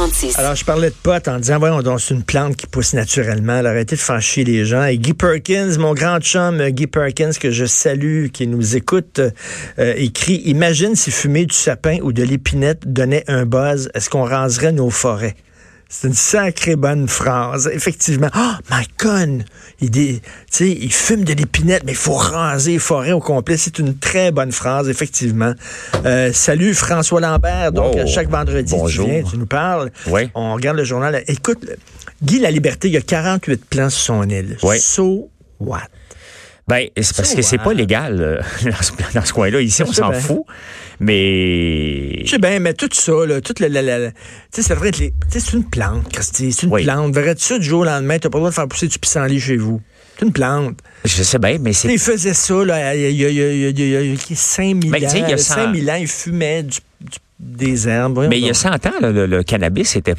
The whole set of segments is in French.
46. Alors, je parlais de potes en disant, voyons donc, c'est une plante qui pousse naturellement. Elle arrêtez de faire chier les gens. Et Guy Perkins, mon grand chum Guy Perkins, que je salue, qui nous écoute, euh, écrit, imagine si fumer du sapin ou de l'épinette donnait un buzz, est-ce qu'on raserait nos forêts? C'est une sacrée bonne phrase. Effectivement. Oh, my God! Il, dit, il fume de l'épinette, mais il faut raser les forêts au complet. C'est une très bonne phrase, effectivement. Euh, salut François Lambert. Donc, Wow. chaque vendredi, Bonjour. tu viens, tu nous parles. Oui. On regarde le journal. Écoute, Guy La Liberté, il y a 48 plans sur son île. Oui. So what? Ben, c'est parce que c'est pas légal euh, dans ce, coin-là. Ici, on s'en fout. Mais Je sais bien, mais tout ça, là, tu sais, ça devrait être les, tu sais, c'est une plante, Christy, c'est une Oui. plante. Verrais-tu ça du jour au lendemain, t'as pas le droit de faire pousser du pissenlit chez vous? C'est une plante. je sais bien, mais c'est il faisait ça, là, il y a, il y a, il y a, il y a, il y a- il y a 5000 ans. Mais il y a cent- 5000 ans, il fumait du, du- des herbes. Mais il y a donc. 100 ans, là, le, le cannabis était,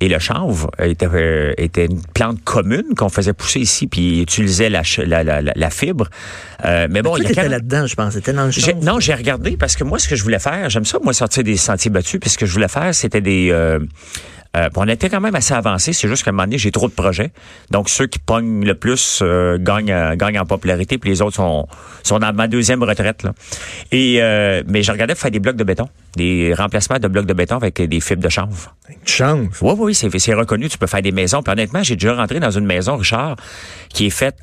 et le chanvre était, euh, était une plante commune qu'on faisait pousser ici, puis utilisait la, la, la, la- la fibre. Euh, mais bon, Toi, il y a t'étais 40 là-dedans, je pense. T'étais dans le champ. non, j'ai regardé parce que moi, ce que je voulais faire, j'aime ça, moi, sortir des sentiers battus, puis ce que je voulais faire, c'était des... euh, euh, on était quand même assez avancé, c'est juste qu'à un moment donné, j'ai trop de projets. Donc, ceux qui pognent le plus euh, gagnent, euh, gagnent en popularité, puis les autres sont, sont dans ma deuxième retraite. Là. Et Mais je regardais faire des blocs de béton, des remplacements de blocs de béton avec des fibres de chanvre. Change. Oui, oui, c'est c'est reconnu. Tu peux faire des maisons. Puis honnêtement, j'ai déjà rentré dans une maison, Richard, qui est faite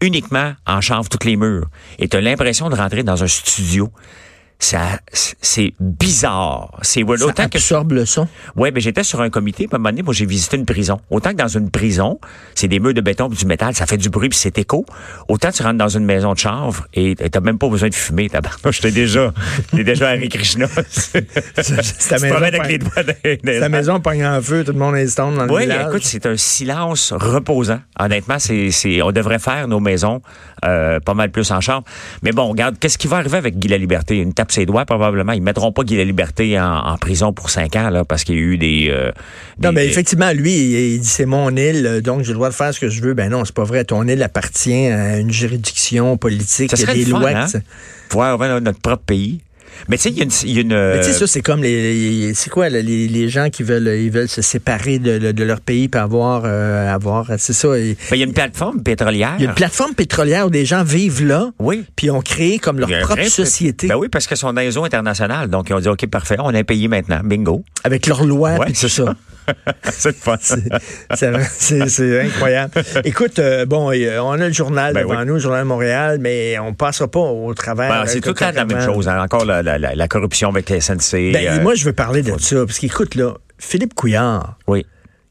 uniquement en chanvre toutes les murs. Et tu as l'impression de rentrer dans un studio. Ça, c'est bizarre. C'est ouais, Ça autant que absorbe le son. Ouais, mais j'étais sur un comité, puis à un moment donné, moi, j'ai visité une prison. Autant que dans une prison, c'est des murs de béton puis du métal, ça fait du bruit puis c'est écho. Autant tu rentres dans une maison de chanvre et t'as même pas besoin de fumer, tabarnouche. J'étais déjà, j'étais déjà Harry Krishna. C'est ta maison avec les doigts les Ta maison pogne en feu, tout le monde est dans le oui, village. écoute, c'est un silence reposant. Honnêtement, c'est, c'est, on devrait faire nos maisons euh, pas mal plus en chambre. Mais bon, regarde, qu'est-ce qui va arriver avec Guy la Liberté? Une tape ses doigts, probablement. Ils mettront pas Guy la Liberté en, en prison pour cinq ans, là, parce qu'il y a eu des... euh, Non, mais effectivement, lui, il, il dit c'est mon île, donc j'ai le droit de faire ce que je veux. Ben non, c'est pas vrai. Ton île appartient à une juridiction politique. Ça Il y a serait des fun, lois. hein? notre propre pays. Mais tu sais, il y a une... il y a une, Mais tu sais, euh, ça, c'est comme les, c'est quoi, les, les gens qui veulent, ils veulent se séparer de, de leur pays puis avoir, euh, avoir, c'est ça. Il ben, il y a une plateforme pétrolière. il y a une plateforme pétrolière où des gens vivent là, Oui. puis ont créé comme leur propre société Ben oui, parce que sont dans les eaux internationales. Donc, ils ont dit, OK, parfait, on a un pays maintenant. Bingo. avec leurs lois Ouais, c'est ça. fun. C'est c'est- c'est incroyable. Écoute, euh, bon, euh, on a le journal Ben devant oui. nous, le journal de Montréal, mais on passera pas au travers. Ben, euh, c'est tout le temps la même chose. hein. Encore la, la- la- la corruption avec les SNC. Ben, euh, moi, je veux parler de ça, parce qu'écoute, là, Philippe Couillard, oui.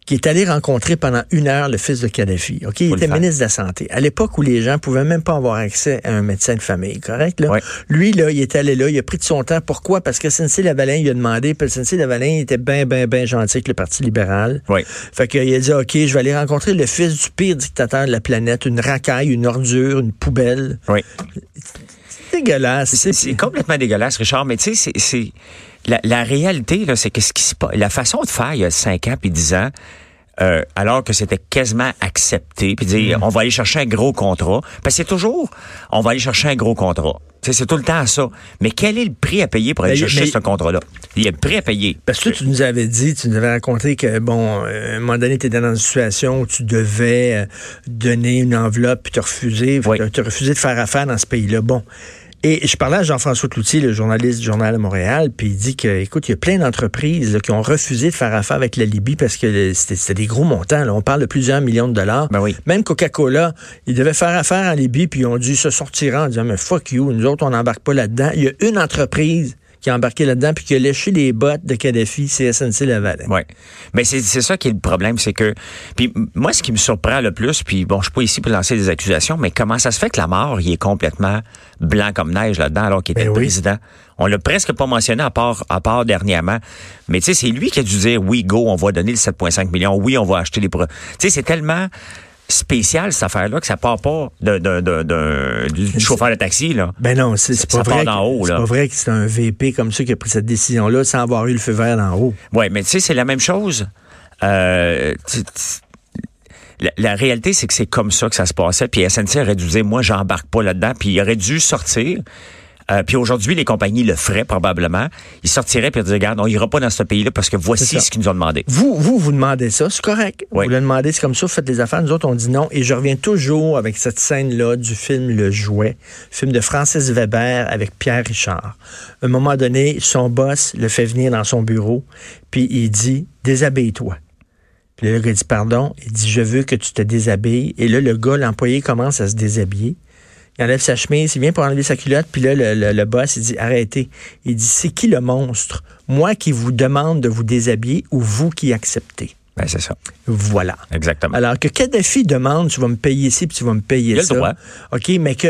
Qui est allé rencontrer pendant une heure le fils de Kadhafi. OK, il Faut était ministre de la Santé. À l'époque où les gens pouvaient même pas avoir accès à un médecin de famille, correct? Là? Ouais. Lui, là, il est allé là, il a pris de son temps. Pourquoi? Parce que SNC Lavalin, il a demandé, puis SNC Lavalin était bien, bien, bien gentil avec le Parti libéral. Oui. Fait qu'il a dit, OK, je vais aller rencontrer le fils du pire dictateur de la planète, une racaille, une ordure, une poubelle. C'est dégueulasse. C'est complètement dégueulasse, Richard, mais tu sais, c'est. La, la réalité, là, c'est que ce qui se passe. La façon de faire il y a 5 ans puis 10 ans, euh, alors que c'était quasiment accepté, puis dire on va aller chercher un gros contrat. Parce que c'est toujours on va aller chercher un gros contrat. C'est tout le temps ça. Mais quel est le prix à payer pour aller Mais- chercher mais- ce contrat-là? Il y a le prix à payer. Parce que tu nous avais dit, tu nous avais raconté que, bon, euh, à un moment donné, tu étais dans une situation où tu devais euh, donner une enveloppe puis te refuser. Oui. Tu as refusé de faire affaire dans ce pays-là. Bon. Et je parlais à Jean-François Cloutier, le journaliste du Journal de Montréal, puis il dit que, écoute, il y a plein d'entreprises qui ont refusé de faire affaire avec la Libye parce que c'était c'était des gros montants. là. On parle de plusieurs millions de dollars. Ben oui. Même Coca-Cola, ils devaient faire affaire en Libye, puis ils ont dû se sortir en disant, mais fuck you, nous autres, on n'embarque pas là-dedans. Il y a une entreprise qui a embarqué là-dedans, puis qui a léché les bottes de Kadhafi, c'est SNC Lavalin. Oui. Mais c'est c'est ça qui est le problème, c'est que. Puis moi, ce qui me surprend le plus, puis bon, je suis pas ici pour lancer des accusations, mais comment ça se fait que la mort, il est complètement blanc comme neige là-dedans, alors qu'il était Ben le oui. président? On l'a presque pas mentionné à part, à part dernièrement. Mais tu sais, c'est lui qui a dû dire oui, go, on va donner le 7,5 millions. Oui, on va acheter les. Tu sais, c'est tellement spécial cette affaire-là que ça part pas d'un- du chauffeur de taxi là. Ben non, c'est pas part vrai. que- haut, C'est là. pas vrai que c'est un VP comme ça qui a pris cette décision-là sans avoir eu le feu vert d'en haut. Oui, mais tu sais, c'est la même chose. Euh, tu- tu- la, la réalité, c'est que c'est comme ça que ça se passait. Puis SNC aurait dû dire, moi, j'embarque pas là-dedans. Puis il aurait dû sortir Euh, puis aujourd'hui, les compagnies le feraient probablement. Ils sortiraient puis ils diraient, regarde, on ira pas dans ce pays-là parce que voici ce qu'ils nous ont demandé. Vous, vous, vous demandez ça, c'est correct. Oui. Vous le demandez, c'est comme ça, vous faites des affaires. Nous autres, on dit non. Et je reviens toujours avec cette scène-là du film Le Jouet, film de Francis Weber avec Pierre Richard. À un moment donné, son boss le fait venir dans son bureau, puis il dit, déshabille-toi. Puis le gars dit, pardon? Il dit, je veux que tu te déshabilles. Et là, le gars, l'employé, commence à se déshabiller. Il enlève sa chemise, il vient pour enlever sa culotte, puis là, le, le- le boss, il dit, arrêtez. Il dit, c'est qui le monstre? Moi qui vous demande de vous déshabiller ou vous qui acceptez? Ben, c'est ça. Voilà. Exactement. Alors que Kadhafi demande, tu vas me payer ici, puis tu vas me payer Il a le ça. droit. OK, mais que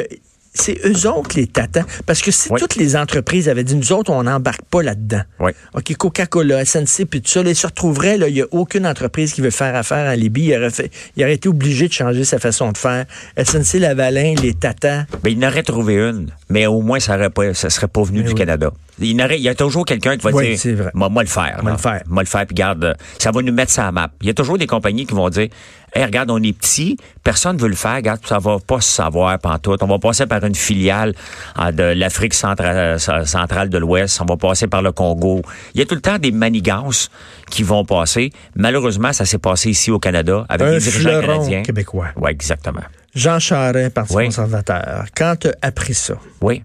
c'est eux autres les tatans. Parce que si Oui. toutes les entreprises avaient dit, nous autres, on n'embarque pas là-dedans. Oui. OK, Coca-Cola, SNC, puis tout ça, là, ils se retrouveraient, là, il n'y a aucune entreprise qui veut faire affaire en Libye. Il aurait, fait, il aurait été obligé de changer sa façon de faire. SNC Lavalin, les tatas. Ben, il en aurait trouvé une, mais au moins, ça ne serait pas venu Mais du oui. Canada. Il, n'aurait- il y a toujours quelqu'un qui va Oui, dire, moi, moi le faire. Moi le faire. Moi le faire, puis garde, ça va nous mettre ça à map. Il y a toujours des compagnies qui vont dire, hey, regarde, on est petit, personne veut le faire, regarde, ça va pas se savoir pantoute. On va passer par une filiale euh, de l'Afrique centrale, euh, centrale de l'Ouest, on va passer par le Congo. Il y a tout le temps des manigances qui vont passer. Malheureusement, ça s'est passé ici au Canada avec Un des dirigeants canadiens. québécois. Oui, exactement. Jean Charest, Parti Oui. conservateur. Quand tu as appris ça? Oui.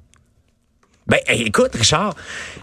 Ben, écoute, Richard,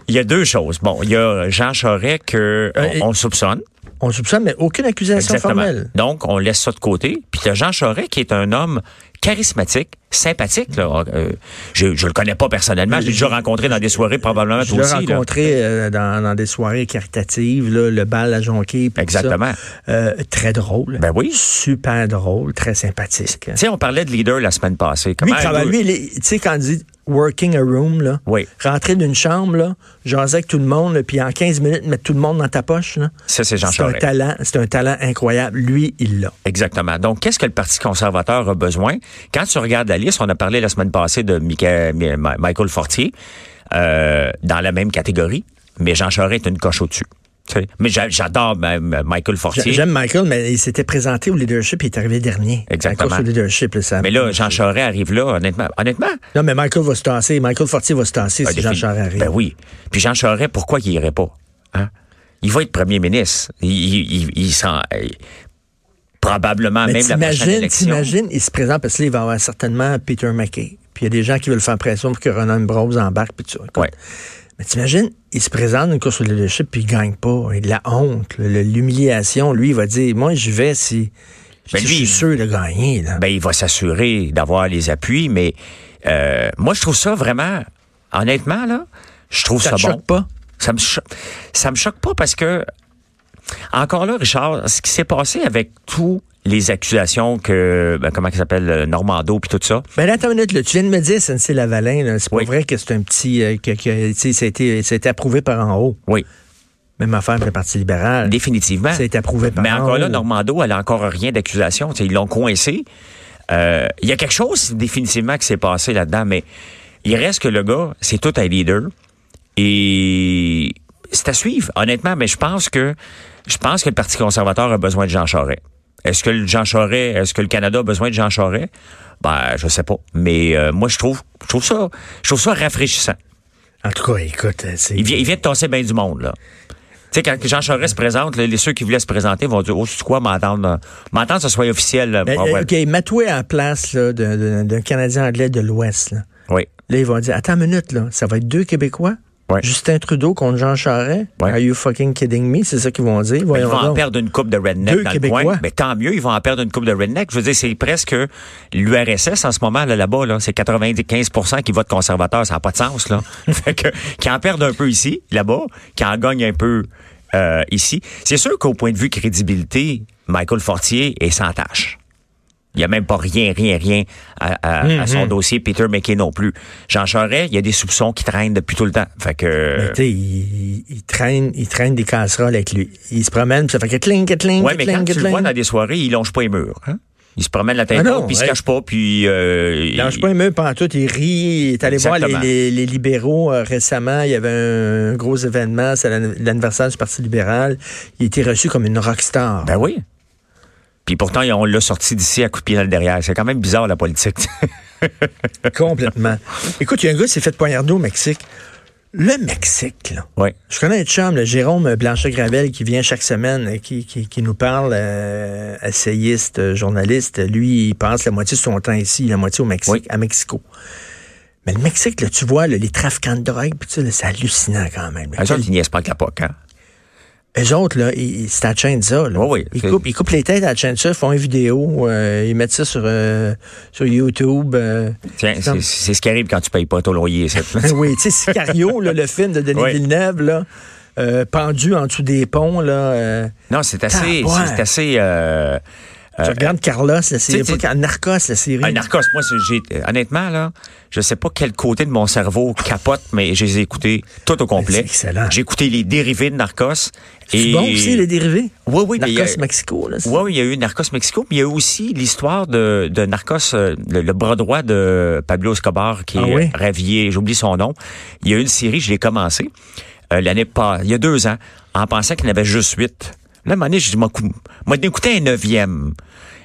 il y a deux choses. Bon, il y a Jean Charest que Euh, on soupçonne. On le soupçonne, mais aucune accusation Exactement. formelle. Donc, on laisse ça de côté. Puis a Jean Charest qui est un homme charismatique, sympathique. Là. Euh, je, je le connais pas personnellement. Je l'ai déjà rencontré dans des soirées, probablement Je toi l'ai aussi. là. rencontré euh, dans, dans des soirées caritatives, là, le bal à Jonquille. ça. Exactement. Euh, très drôle. Ben oui. Super drôle, très sympathique. Tu sais, on parlait de leader la semaine passée. Lui, Comment il travaille- lui, il est- tu sais, quand il dit working a room, là, Oui. rentrer d'une chambre, là, jaser avec tout le monde, là, puis en 15 minutes, mettre tout le monde dans ta poche, là, Ça, c'est Jean c'est un Charest. talent, c'est un talent incroyable. Lui, il l'a. Exactement. Donc, qu'est-ce que le Parti conservateur a besoin? Quand tu regardes la liste, on a parlé la semaine passée de Michael Fortier, euh, dans la même catégorie, mais Jean Charest est une coche au-dessus. Tu. Mais j'a- j'adore Michael Fortier. J'aime Michael, mais il s'était présenté au leadership, il est arrivé dernier. Exactement. Du leadership, là, ça- Mais là, Jean Charest arrive là, honnêtement. Honnêtement, Non, mais Michael va se tasser. Michael Fortier va se tasser Ah, si Jean Charest arrive. Ben oui. Puis Jean Charest, pourquoi il irait pas? Hein? Il va être premier ministre. Il, il, il, il s'en- euh, probablement Mais même la prochaine t'imagines, élection. t'imagines, il se présente parce que là, il va y avoir certainement Peter McKay. Puis il y a des gens qui veulent faire pression pour que Ronan Brose embarque. Puis ça. Écoute, Ouais. Mais t'imagines, il se présente dans une course au leadership puis il gagne pas. Il a la honte, l'humiliation. Lui, il va dire, moi, je vais si, Ben, si lui, je suis sûr de gagner. Là. Ben, il va s'assurer d'avoir les appuis, mais euh, moi, je trouve ça vraiment, honnêtement, là, je trouve ça ça, te bon. choque pas? Ça me, cho- ça me choque pas parce que, encore là, Richard, ce qui s'est passé avec tous les accusations que, ben, comment il s'appelle, euh, Normando puis tout ça, Ben là, attends une minute, là. tu viens de me dire, SNC Lavalin, c'est pas Oui. vrai que c'est un petit... euh, que, que, tu sais, ça, a été, ça a été approuvé par en haut. oui, Même affaire pour le Parti libéral. définitivement. Ça a été approuvé par Mais en encore là. Normando, elle a encore rien d'accusation. Tu sais, Ils l'ont coincé. Euh, Il y a quelque chose définitivement qui s'est passé là-dedans, mais il reste que le gars, c'est tout un leader. Et c'est à suivre, honnêtement, mais je pense que je pense que le Parti conservateur a besoin de Jean Charest. Est-ce que le Jean Charest, est-ce que le Canada a besoin de Jean Charest? Ben, je sais pas. Mais euh, moi, je trouve, je trouve ça, je trouve ça rafraîchissant. En tout cas, écoute, euh, c'est... Il vient, il vient de tasser bien du monde, là. Tu sais, quand Jean Charest se présente, là, les ceux qui voulaient se présenter vont dire, oh, c'est quoi, m'entendre, euh, m'entendre, que ce soit officiel. là. Ben, Ah, ouais. OK, mets-toi en place là, d'un, Canadien anglais de l'Ouest. Là. Oui. Là, ils vont dire, attends une minute, là, ça va être deux Québécois? Ouais. Justin Trudeau contre Jean Charest? Ouais. Are you fucking kidding me? C'est ça qu'ils vont dire. Ils vont en perdre une coupe de redneck Deux dans Québécois. le coin. Mais tant mieux, ils vont en perdre une coupe de redneck. Je veux dire, c'est presque l'URSS en ce moment là, là-bas. Là, c'est 95% qui votent conservateur. Ça n'a pas de sens. Là. fait que, qui en perdent un peu ici, là-bas, qui en gagnent un peu euh, ici. C'est sûr qu'au point de vue crédibilité, Michael Fortier est sans tâche. Il n'y a même pas rien, rien, rien à, à- à son dossier. Peter McKay non plus. Jean Charest, il y a des soupçons qui traînent depuis tout le temps. Fait que... Mais tu sais, il, il traîne, il traîne des casseroles avec lui. Il se promène, puis ça fait que cling, que cling, Ouais, mais quand tu le vois dans des soirées, il longe pas les murs. Hein? Il se promène la tête Ah haute, puis il se cache pas, puis... Euh, Il lâche pas un mur pendant tout, il rit, il est allé voir les, Exactement. les- les libéraux euh, récemment, il y avait un, gros événement, c'est l'an- l'anniversaire du Parti libéral, il était reçu comme une rockstar. Ben oui. Puis pourtant, on l'a sorti d'ici à coup de pied dans le derrière. C'est quand même bizarre, la politique. Complètement. Écoute, il y a un gars qui s'est fait poignarder au Mexique. Le Mexique, là. Oui. Je connais un chum, le Jérôme Blanchet-Gravel, qui vient chaque semaine, euh, qui, qui, qui nous parle, euh, essayiste, euh, journaliste. Lui, il passe la moitié de son temps ici, la moitié au Mexique, Oui. à Mexico. Mais le Mexique, là, tu vois, là, les trafiquants de drogue, pis ça, c'est hallucinant quand même. ils niaisent pas avec la POC, hein? Eux autres, là, ils, c'est à ça. Là. Oui, oui, Ils, coupent, ils coupent les têtes à la chaîne de ça, ils font une vidéo, euh, ils mettent ça sur, euh, sur YouTube. euh. Tiens, C'est ce qui arrive quand tu payes pas ton loyer, ça. oui, tu sais, Sicario, là, le film de Denis Oui. Villeneuve, là, euh, pendu en dessous des ponts, là. Non, c'est assez, c'est assez, euh, tu regardes Carlos, la série, pas Narcos, la série. Un narcos, moi, j'ai, honnêtement, là, je sais pas quel côté de mon cerveau capote, mais je les ai écoutés tout au complet. Excellent. J'ai écouté les dérivés de narcos. C'est bon aussi, les dérivés? Oui, oui, mais a- Narcos Mexico, là. Oui, oui, il y a eu Narcos Mexico, mais il y a eu aussi l'histoire de, de Narcos, euh, le, le bras droit de Pablo Escobar, qui Ah est oui? euh, Ravier, j'oublie son nom. Il y a eu une série, je l'ai commencé euh, l'année pas, il y a deux ans, en pensant qu'il y en avait juste huit. Là, à un moment donné, j'ai dit, moi, cou- moi, d'écouter un neuvième.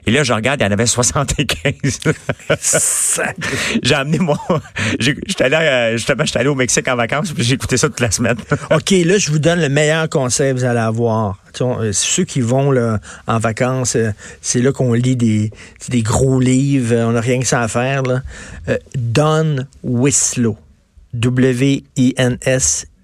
Et là, je regarde, il y en avait 75. j'ai amené mon... j'ai- J'étais allé, euh, justement, j'étais allé au Mexique en vacances, puis j'ai écouté ça toute la semaine. OK, là, je vous donne le meilleur conseil que vous allez avoir. Euh, ceux qui vont là, en vacances, euh, c'est là qu'on lit des, gros livres, on n'a rien que ça à faire. Là. Don Winslow.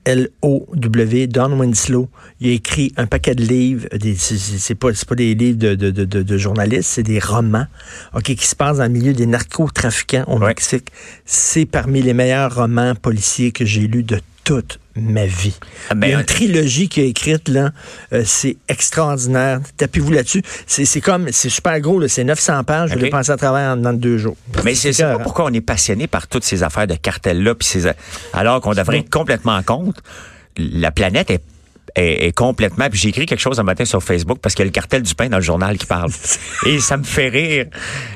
W-I-N-S-L-O-W. Don Winslow. Il a écrit un paquet de livres. C'est, pas, pas des livres de, de, de, de- de journalistes, c'est des romans OK, qui se passent dans le milieu des narcotrafiquants au Ouais. Mexique. C'est parmi les meilleurs romans policiers que j'ai lus de toute ma vie. Ah, ben, Il y a une trilogie qui est écrite, là. Euh, c'est extraordinaire. Tapez-vous là-dessus. C'est c'est comme, c'est super gros, là. C'est 900 pages. Je l'ai pensé à travers en, dans deux jours. Mais c'est pas pourquoi on est passionné par toutes ces affaires de cartels-là, puis ces, alors qu'on devrait être complètement en compte. La planète est, est, est complètement. Puis j'ai écrit quelque chose un matin sur Facebook parce qu'il y a le cartel du pain dans le journal qui parle. Et ça me fait rire.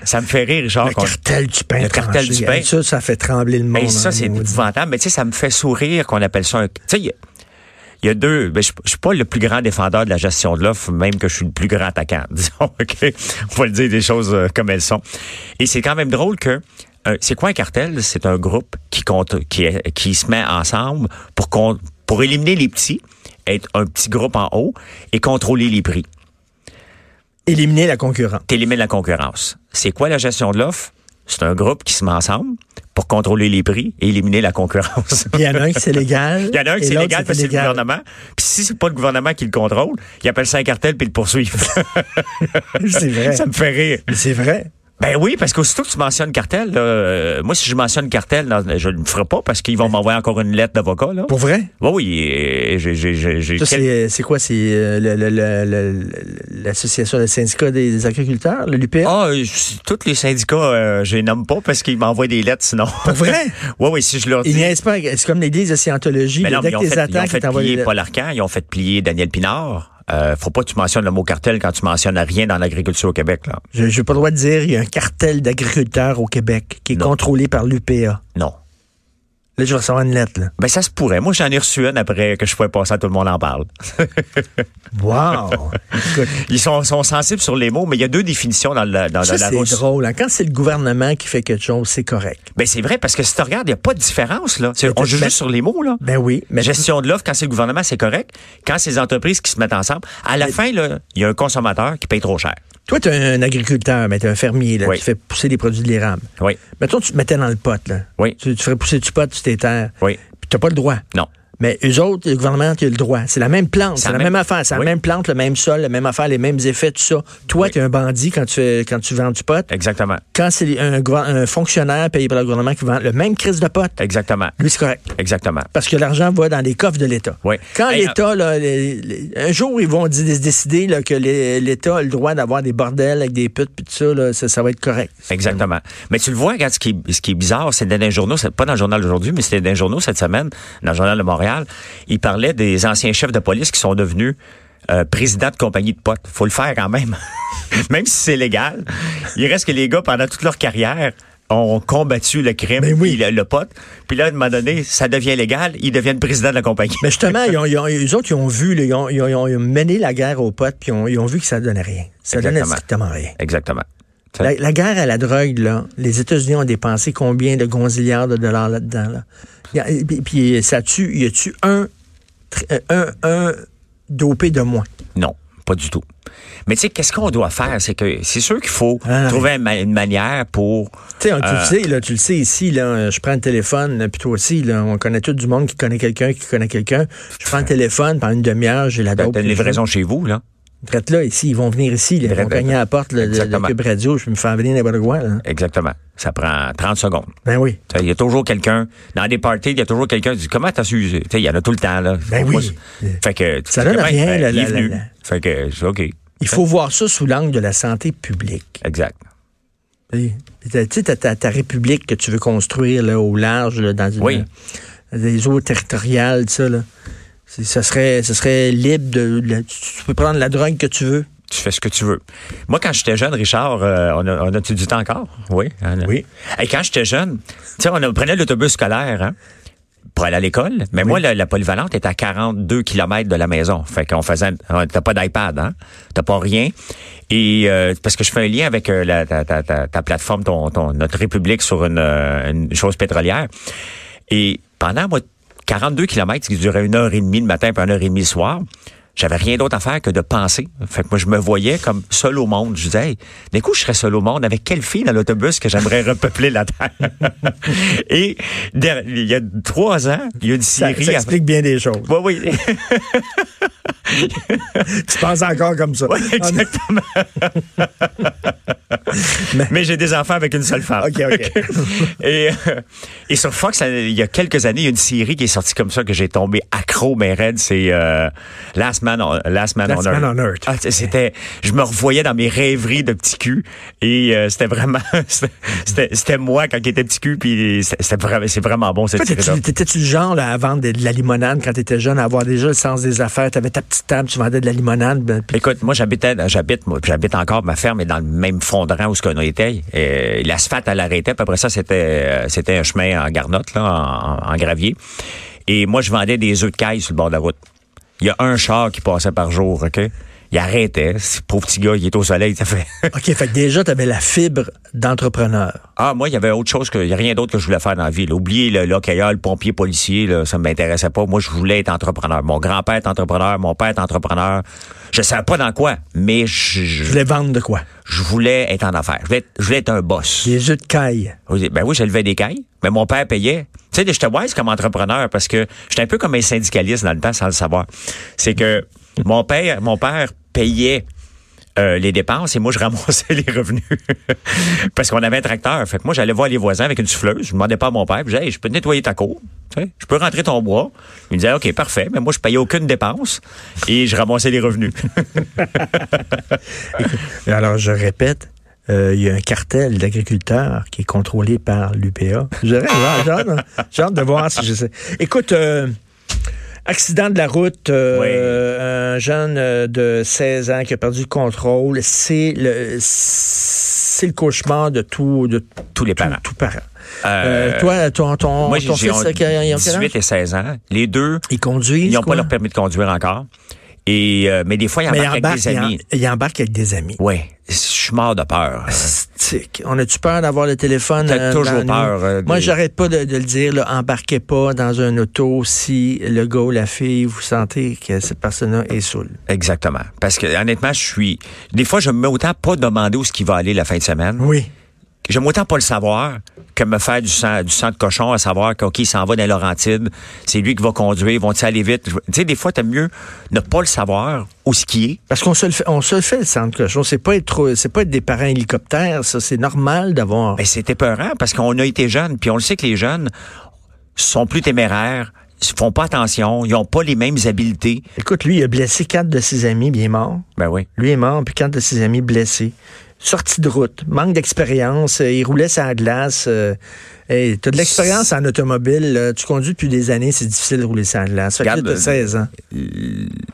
Ça me fait rire, genre. Le cartel du pain Le cartel du pain. Ça, ça fait trembler le monde. Mais ça, hein, c'est épouvantable. Mais tu sais, ça me fait sourire qu'on appelle ça un. Tu sais, il y a- deux. Ben, je, je suis pas le plus grand défendeur de la gestion de l'offre, même que je suis le plus grand attaquant. Disons, ok? On va le dire des choses euh, comme elles sont. Et c'est quand même drôle que. euh, c'est quoi un cartel? C'est un groupe qui compte, qui, qui se met ensemble pour pour éliminer les petits, être un petit groupe en haut et contrôler les prix. Éliminer la concurrence. T'élimines la concurrence. C'est quoi la gestion de l'offre? C'est un groupe qui se met ensemble pour contrôler les prix et éliminer la concurrence. Il y en a un qui c'est légal. Il y en a un qui c'est légal parce que c'est le gouvernement. Puis si c'est pas le gouvernement qui le contrôle, il appelle ça un cartel puis le poursuivent. C'est vrai. ça me fait rire. C'est vrai. Ben oui, parce qu'aussitôt que tu mentionnes cartel, là, euh, moi si je mentionne cartel, non, je ne le ferai pas parce qu'ils vont m'envoyer encore une lettre d'avocat. Là. Pour vrai? Oui, oui, j'ai Ça, quel- c'est c'est quoi? C'est euh, le- le- le- le- l'association, le syndicat des agriculteurs, le l'UPA? Ah, euh, tous les syndicats, euh, je les nomme pas parce qu'ils m'envoient des lettres sinon. Pour vrai? oui, oui, si je leur Ils dis. niaisent pas. C'est comme l'église de Scientologie. Mais là, non, dès mais ils ont fait, ils ont fait ils plier Paul Arcan, ils ont fait plier Daniel Pinard. Euh, faut pas que tu mentionnes le mot cartel quand tu mentionnes rien dans l'agriculture au Québec. Là. Je n'ai pas le droit de dire il y a un cartel d'agriculteurs au Québec qui est Non. contrôlé par l'UPA. Non. Là, je vais recevoir une lettre. Là. Ben ça se pourrait. Moi, j'en ai reçu une après que je pouvais passer à tout le monde en parle. Wow! Écoute, Ils sont, sont sensibles sur les mots, mais il y a deux définitions dans, le, dans ça, la c'est drôle. hein. Quand c'est le gouvernement qui fait quelque chose, c'est correct. Ben c'est vrai parce que si tu regardes, il n'y a pas de différence là. Mais on ben- juste sur les mots là. Ben oui. Mais Gestion de l'offre, quand c'est le gouvernement, c'est correct. Quand c'est les entreprises qui se mettent ensemble, à la fin, là, il y a un consommateur qui paye trop cher. Toi, tu es un agriculteur, mais tu es un fermier. Là, Oui. Tu fais pousser des produits de l'érable. Oui, Mettons, tu te mettais dans le pot. Là. oui, Tu, tu ferais pousser du pot sur tes terres. oui. Puis tu n'as pas le droit. Non. Mais eux autres, le gouvernement, tu as le droit. C'est la même plante, c'est la même, affaire. C'est Oui. la même plante, le même sol, la même affaire, les mêmes effets, tout ça. Toi, Oui. tu es un bandit quand tu, quand tu vends du pot. Exactement. Quand c'est un, un fonctionnaire payé par le gouvernement qui vend le même crise de pot, Exactement. lui, c'est correct. Exactement. Parce que l'argent va dans les coffres de l'État. Oui. Quand l'État, un jour, ils vont dé- décider là, que l'État a le droit d'avoir des bordels avec des putes, puis tout ça, là, ça, ça va être correct. Exactement. Mais tu le vois, regarde, ce qui est, ce qui est bizarre, c'est dans les journaux, c'est pas dans le journal d'aujourd'hui, mais c'était dans les journaux cette semaine, dans le journal de Montréal. Il parlait des anciens chefs de police qui sont devenus euh, présidents de compagnie de potes. Faut le faire quand même. même si c'est légal. Il reste que les gars, pendant toute leur carrière, ont combattu le crime Ben oui. le, le pote. Puis là, à un moment donné, ça devient légal, ils deviennent présidents de la compagnie. Mais justement, ils ont, ils ont- eux autres, ils ont vu, ils, ont, ils mené la guerre aux potes, puis ils ont, vu que ça donnait rien. Ça donnait Exactement. strictement rien. Exactement. La, la, guerre à la drogue, là, les États-Unis ont dépensé combien de gonzillards de dollars là-dedans? Là? Puis, puis ça tue, y a-tu un, un, un dopé de moins? Non, pas du tout. Mais tu sais, qu'est-ce qu'on doit faire? C'est que c'est sûr qu'il faut ah, trouver une, une, manière pour. Tu sais, tu le sais, là, tu le sais ici, là, je prends le téléphone, puis toi aussi, là, on connaît tout du monde qui connaît quelqu'un, qui connaît quelqu'un. Je prends le téléphone, pendant une demi-heure, j'ai la dope. T'as une livraison chez vous, là? Traite là, ici, ils vont venir ici, ils vont cogner à la porte le, de Cube Radio, je vais me faire venir n'importe quoi. Là. Exactement. Ça prend 30 secondes. Ben oui. Il y a toujours quelqu'un, dans des parties, il y a toujours quelqu'un qui dit Comment t'as su Il y en a tout le temps, là. Ben oui. Fait que, ça donne rien, ben, là, il est venu? Fait que, c'est OK. Il faut voir ça sous l'angle de la santé publique. Exact. Tu sais, ta, ta, ta, république que tu veux construire là, au large, là, dans une, oui. des eaux territoriales, ça, là. Ce serait, ce serait libre de, de, Tu peux prendre la drogue que tu veux tu fais ce que tu veux. Moi, quand j'étais jeune, Richard, euh, on, a, on a-tu du temps encore? Oui. Oui. Et quand j'étais jeune, tu sais, on prenait l'autobus scolaire, hein, pour aller à l'école. Mais oui. moi, la, la, polyvalente est à 42 km de la maison. Fait qu'on faisait, t'as pas d'iPad, hein? T'as pas rien. Et euh, parce que je fais un lien avec euh, la, ta, ta, ta, ta, plateforme, ton, ton, notre République sur une, une chose pétrolière. Et pendant moi 42 km qui durait une heure et demie le matin et une heure et demie le soir, j'avais rien d'autre à faire que de penser. Fait que moi, je me voyais comme seul au monde. Je disais, hey, d'un coup, je serais seul au monde avec quelle fille dans l'autobus que j'aimerais repeupler la Terre? Et il y a trois ans, il y a une série... Ça, ça explique bien des choses. Oui, oui. tu penses encore comme ça. Oui, exactement. mais, mais j'ai des enfants avec une seule femme. OK, OK. et, euh, et sur Fox, il y a quelques années, il y a une série qui est sortie comme ça que j'ai tombé accro, mais raide. C'est euh, Last Man on, Last Man, Last on, Man Earth. on Earth. Ah, c'était, je me revoyais dans mes rêveries de petit cul et euh, c'était vraiment, c'était, moi quand j'étais petit cul puis c'était vraiment, c'est vraiment bon cette série-là. T'étais-tu le genre là, à vendre de, de la limonade quand t'étais jeune, à avoir déjà le sens des affaires, t'avais ta petite tu vendais de la limonade. Ben. Écoute, moi j'habitais, j'habite, j'habite encore, ma ferme est dans le même fondement où ce qu'on était. Et l'asphalte elle arrêtait, puis après ça c'était, c'était un chemin en garnotte en, en gravier. Et moi je vendais des œufs de caille sur le bord de la route. Il y a un char qui passait par jour, OK? Il arrêtait. Ce pauvre petit gars, il est au soleil, ça fait. OK, fait que déjà, tu avais la fibre d'entrepreneur. Ah, moi, il y avait autre chose que. Il n'y a rien d'autre que je voulais faire dans la vie. Là. Oubliez le l'hockeyeur, le pompier, policier, là, ça ne m'intéressait pas. Moi, je voulais être entrepreneur. Mon grand-père est entrepreneur, mon père est entrepreneur. Je ne savais pas dans quoi, mais je. Je voulais vendre de quoi? Je voulais être en affaires. Je voulais être, je voulais être un boss. Des œufs de caille. Ben oui, j'élevais des cailles, mais mon père payait. Tu sais, j'étais wise comme entrepreneur parce que j'étais un peu comme un syndicaliste dans le temps sans le savoir. C'est que mon père, mon père payait euh, les dépenses et moi je ramassais les revenus parce qu'on avait un tracteur. Fait que moi j'allais voir les voisins avec une souffleuse. Je demandais pas à mon père. Je disais, je peux nettoyer ta cour. Je peux rentrer ton bois. Il me disait ok parfait. Mais moi je payais aucune dépense et je ramassais les revenus. Alors je répète. Il euh, y a un cartel d'agriculteurs qui est contrôlé par l'UPA. J'ai hâte de voir si je. Écoute, euh, Accident de la route, euh, oui. un jeune de 16 ans qui a perdu le contrôle. C'est le c'est le cauchemar de tout de tous les parents. Tous parents. Euh, toi, ton, ton, moi, ton fils, qui a 18 et 16 ans. Les deux, ils conduisent. Ils n'ont pas leur permis de conduire encore. Et euh, mais des fois, ils embarquent, avec des amis. Ils embarquent avec des amis. Oui. Je suis mort de peur. Stick. On a-tu peur d'avoir le téléphone? T'as euh, toujours peur. Euh, Moi, j'arrête pas de, de, le dire. Là, embarquez pas dans un auto si le gars ou la fille, vous sentez que cette personne-là est saoule. Exactement. Parce que honnêtement, je suis... Des fois, je me mets autant pas demander où ce qui va aller la fin de semaine. Oui. J'aime autant pas le savoir que me faire du sang, du sang de cochon à savoir qu'il il s'en va dans Laurentide, c'est lui qui va conduire, vont-ils aller vite? Tu sais, des fois, t'aimes mieux ne pas le savoir où ce qui est. Parce qu'on se le fait, on se le fait le sang de cochon. C'est pas être c'est pas être des parents hélicoptères, ça. C'est normal d'avoir. Ben, c'est épeurant parce qu'on a été jeunes, puis on le sait que les jeunes sont plus téméraires, font pas attention, ils ont pas les mêmes habiletés. Écoute, lui, il a blessé quatre de ses amis, bien mort. Ben oui. Lui est mort, puis quatre de ses amis blessés sortie de route, manque d'expérience, euh, il roulait la glace. Euh, hey, tu as de l'expérience en automobile, là. tu conduis depuis des années, c'est difficile de rouler la glace. Fait que 16 ans.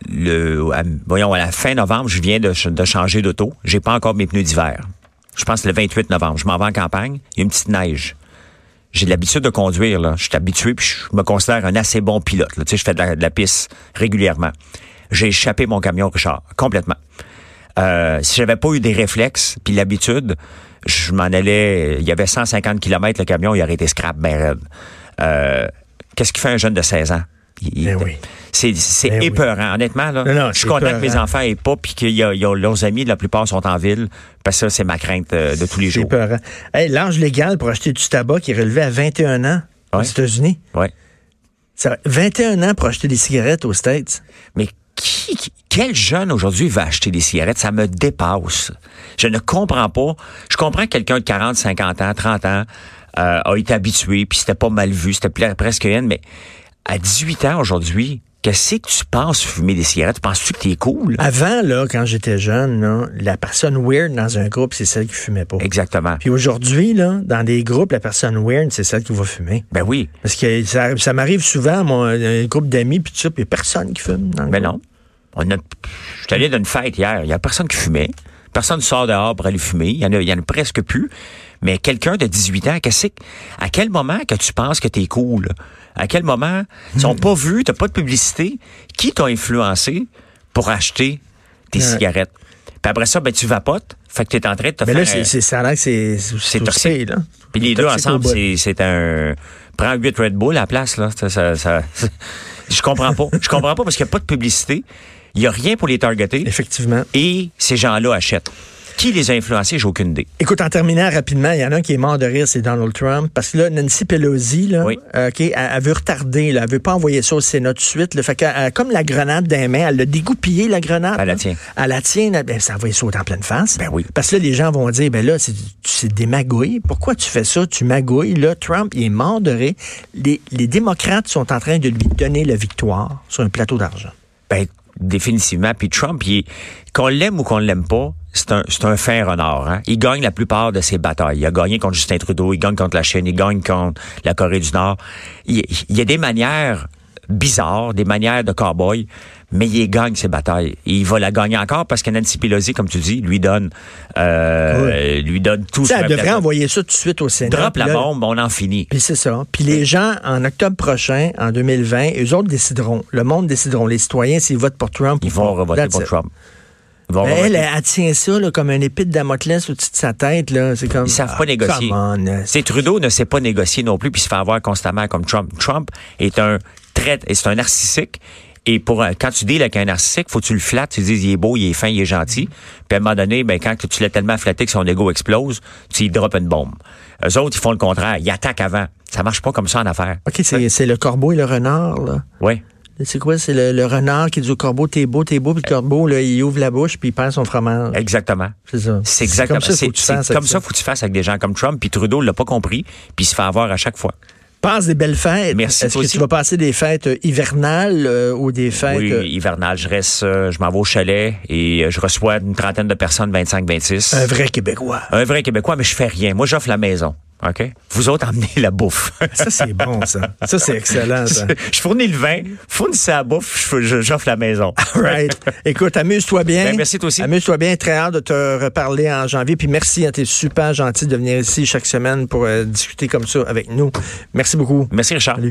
Le, à, voyons, à la fin novembre, je viens de, de changer d'auto. J'ai pas encore mes pneus d'hiver. Je pense le 28 novembre. Je m'en vais en campagne, il y a une petite neige. J'ai l'habitude de conduire, là. Je suis habitué, puis je me considère un assez bon pilote. Là. Tu sais, je fais de la, de la piste régulièrement. J'ai échappé mon camion, Richard, complètement. Euh, si j'avais pas eu des réflexes puis l'habitude, je m'en allais. Il y avait 150 km le camion, il aurait été scrap ben. Euh, Qu'est-ce qui fait un jeune de 16 ans? Ben oui. C'est c'est Ben oui. épeurant, honnêtement. Là, Non, non, je suis c'est content que mes épeurant. enfants aient pas, puis que y a- y a- leurs amis, la plupart, sont en ville, parce que ça, c'est ma crainte euh, de tous les C'est jours. peurant. Hey, L'âge légal pour acheter du tabac qui est relevé à 21 ans aux. États-Unis? Ça- 21 ans pour acheter des cigarettes aux States? Mais qui, quel jeune aujourd'hui va acheter des cigarettes? Ça me dépasse. Je ne comprends pas. Je comprends que quelqu'un de 40, 50 ans, 30 ans euh, a été habitué, puis c'était pas mal vu, c'était presque haine, mais à 18 ans aujourd'hui, qu'est-ce que tu penses fumer des cigarettes? Penses-tu que t'es cool? Avant, là, quand j'étais jeune, là, la personne weird dans un groupe, c'est celle qui fumait pas. Exactement. Puis aujourd'hui, là, dans des groupes, la personne weird, c'est celle qui va fumer. Ben oui. Parce que ça, ça m'arrive souvent, moi, un groupe d'amis, puis tout ça, puis personne qui fume dans le Ben groupe. non. On a, je suis allé dans une fête hier. Il y a personne qui fumait. Personne sort dehors pour aller fumer. Il y en a, il y en a presque plus. Mais quelqu'un de 18 ans, qu'est-ce que- à quel moment que tu penses que t'es cool? À quel moment? Ils sont pas vus, t'as pas de publicité. Qui t'a influencé pour acheter tes Ouais. cigarettes? Puis après ça, ben, tu vapotes. Fait que t'es en train de te Mais faire... là, c'est, c'est, ça a l'air que c'est, c'est toxique. là. Puis les deux ensemble, c'est, c'est un... Prends 8 Red Bull à la place, là. Ça, ça, ça- je comprends pas. Je comprends pas parce qu'il n'y a pas de publicité. Il y a rien pour les targeter. Effectivement. Et ces gens-là achètent. Qui les a influencés, j'ai aucune idée. Écoute, en terminant rapidement, il y en a un qui est mort de rire, c'est Donald Trump. Parce que là, Nancy Pelosi, là, Oui. euh, elle, elle veut retarder, là, elle veut pas envoyer ça au Sénat tout de suite. Là, fait qu'elle- elle- comme la grenade d'un main, elle l'a dégoupillée, la grenade. Elle la tient. Elle la tient, là, ben, ça envoie ça en pleine face. Ben oui. Parce que là, les gens vont dire, ben là, c'est, c'est des magouilles. Pourquoi tu fais ça? Tu magouilles. Là, Trump, il est mort de rire. Les, les démocrates sont en train de lui donner la victoire sur un plateau d'argent. Ben, définitivement. Puis Trump, qu'on l'aime ou qu'on l'aime pas, c'est un, c'est un fin renard. Hein? Il gagne la plupart de ses batailles. Il a gagné contre Justin Trudeau, il gagne contre la Chine, il gagne contre la Corée du Nord. Il, il y a des manières bizarres, des manières de cowboy, mais il gagne ses batailles. Et il va la gagner encore parce que Nancy Pelosi, comme tu dis, lui donne, euh, lui donne tout. Sur elle devrait envoyer ça tout de suite au Sénat. Drop la là, bombe, on en finit. Puis c'est ça. Puis les gens, en octobre prochain, en 2020, eux autres décideront. Le monde décideront. Les citoyens, s'ils votent pour Trump Ils vont revoter pour. Trump. Vont Mais elle, elle, tient ça là, comme un épée de Damoclès au-dessus de sa tête. Là. C'est comme, Ils savent ah, pas négocier. come on, euh, C'est Trudeau ne sait pas négocier non plus puis se fait avoir constamment comme Trump. Trump est un et c'est un narcissique et pour un- quand tu deals avec un narcissique, faut que tu le flattes, tu dis il est beau, il est fin, il est gentil. Puis à un moment donné, ben quand tu l'as tellement flatté que son ego explose, tu lui droppes une bombe. Eux autres, ils font le contraire, ils attaquent avant. Ça marche pas comme ça en affaires. OK, c'est, c'est le corbeau et le renard. Là. Oui. C'est quoi? C'est le, le renard qui dit au corbeau, t'es beau, t'es beau. Puis le corbeau, là, il ouvre la bouche puis il perd son fromage. Exactement. C'est ça. C'est exactement comme ça, c'est- comme avec ça, faut que tu fasses avec des gens comme Trump. Puis Trudeau l'a pas compris, puis il se fait avoir à chaque fois. Passe des belles fêtes. Merci, Est-ce que aussi. tu vas passer des fêtes euh, hivernales euh, ou des fêtes... Oui, euh, hivernal. Je reste, euh, je m'en vais au chalet et euh, je reçois une trentaine de personnes, 25-26. un vrai Québécois. Un vrai Québécois, mais je fais rien. Moi, j'offre la maison. OK? Vous autres, emmenez la bouffe. Ça, c'est bon, ça. Ça, c'est excellent, ça. je fournis le vin, fournissez la bouffe, j'offre la maison. Right. Écoute, amuse-toi bien. Ben, merci toi aussi. Amuse-toi bien. Très hâte de te reparler en janvier. Puis merci, hein, t'es super gentil de venir ici chaque semaine pour euh, discuter comme ça avec nous. Merci beaucoup. Merci, Richard. Salut.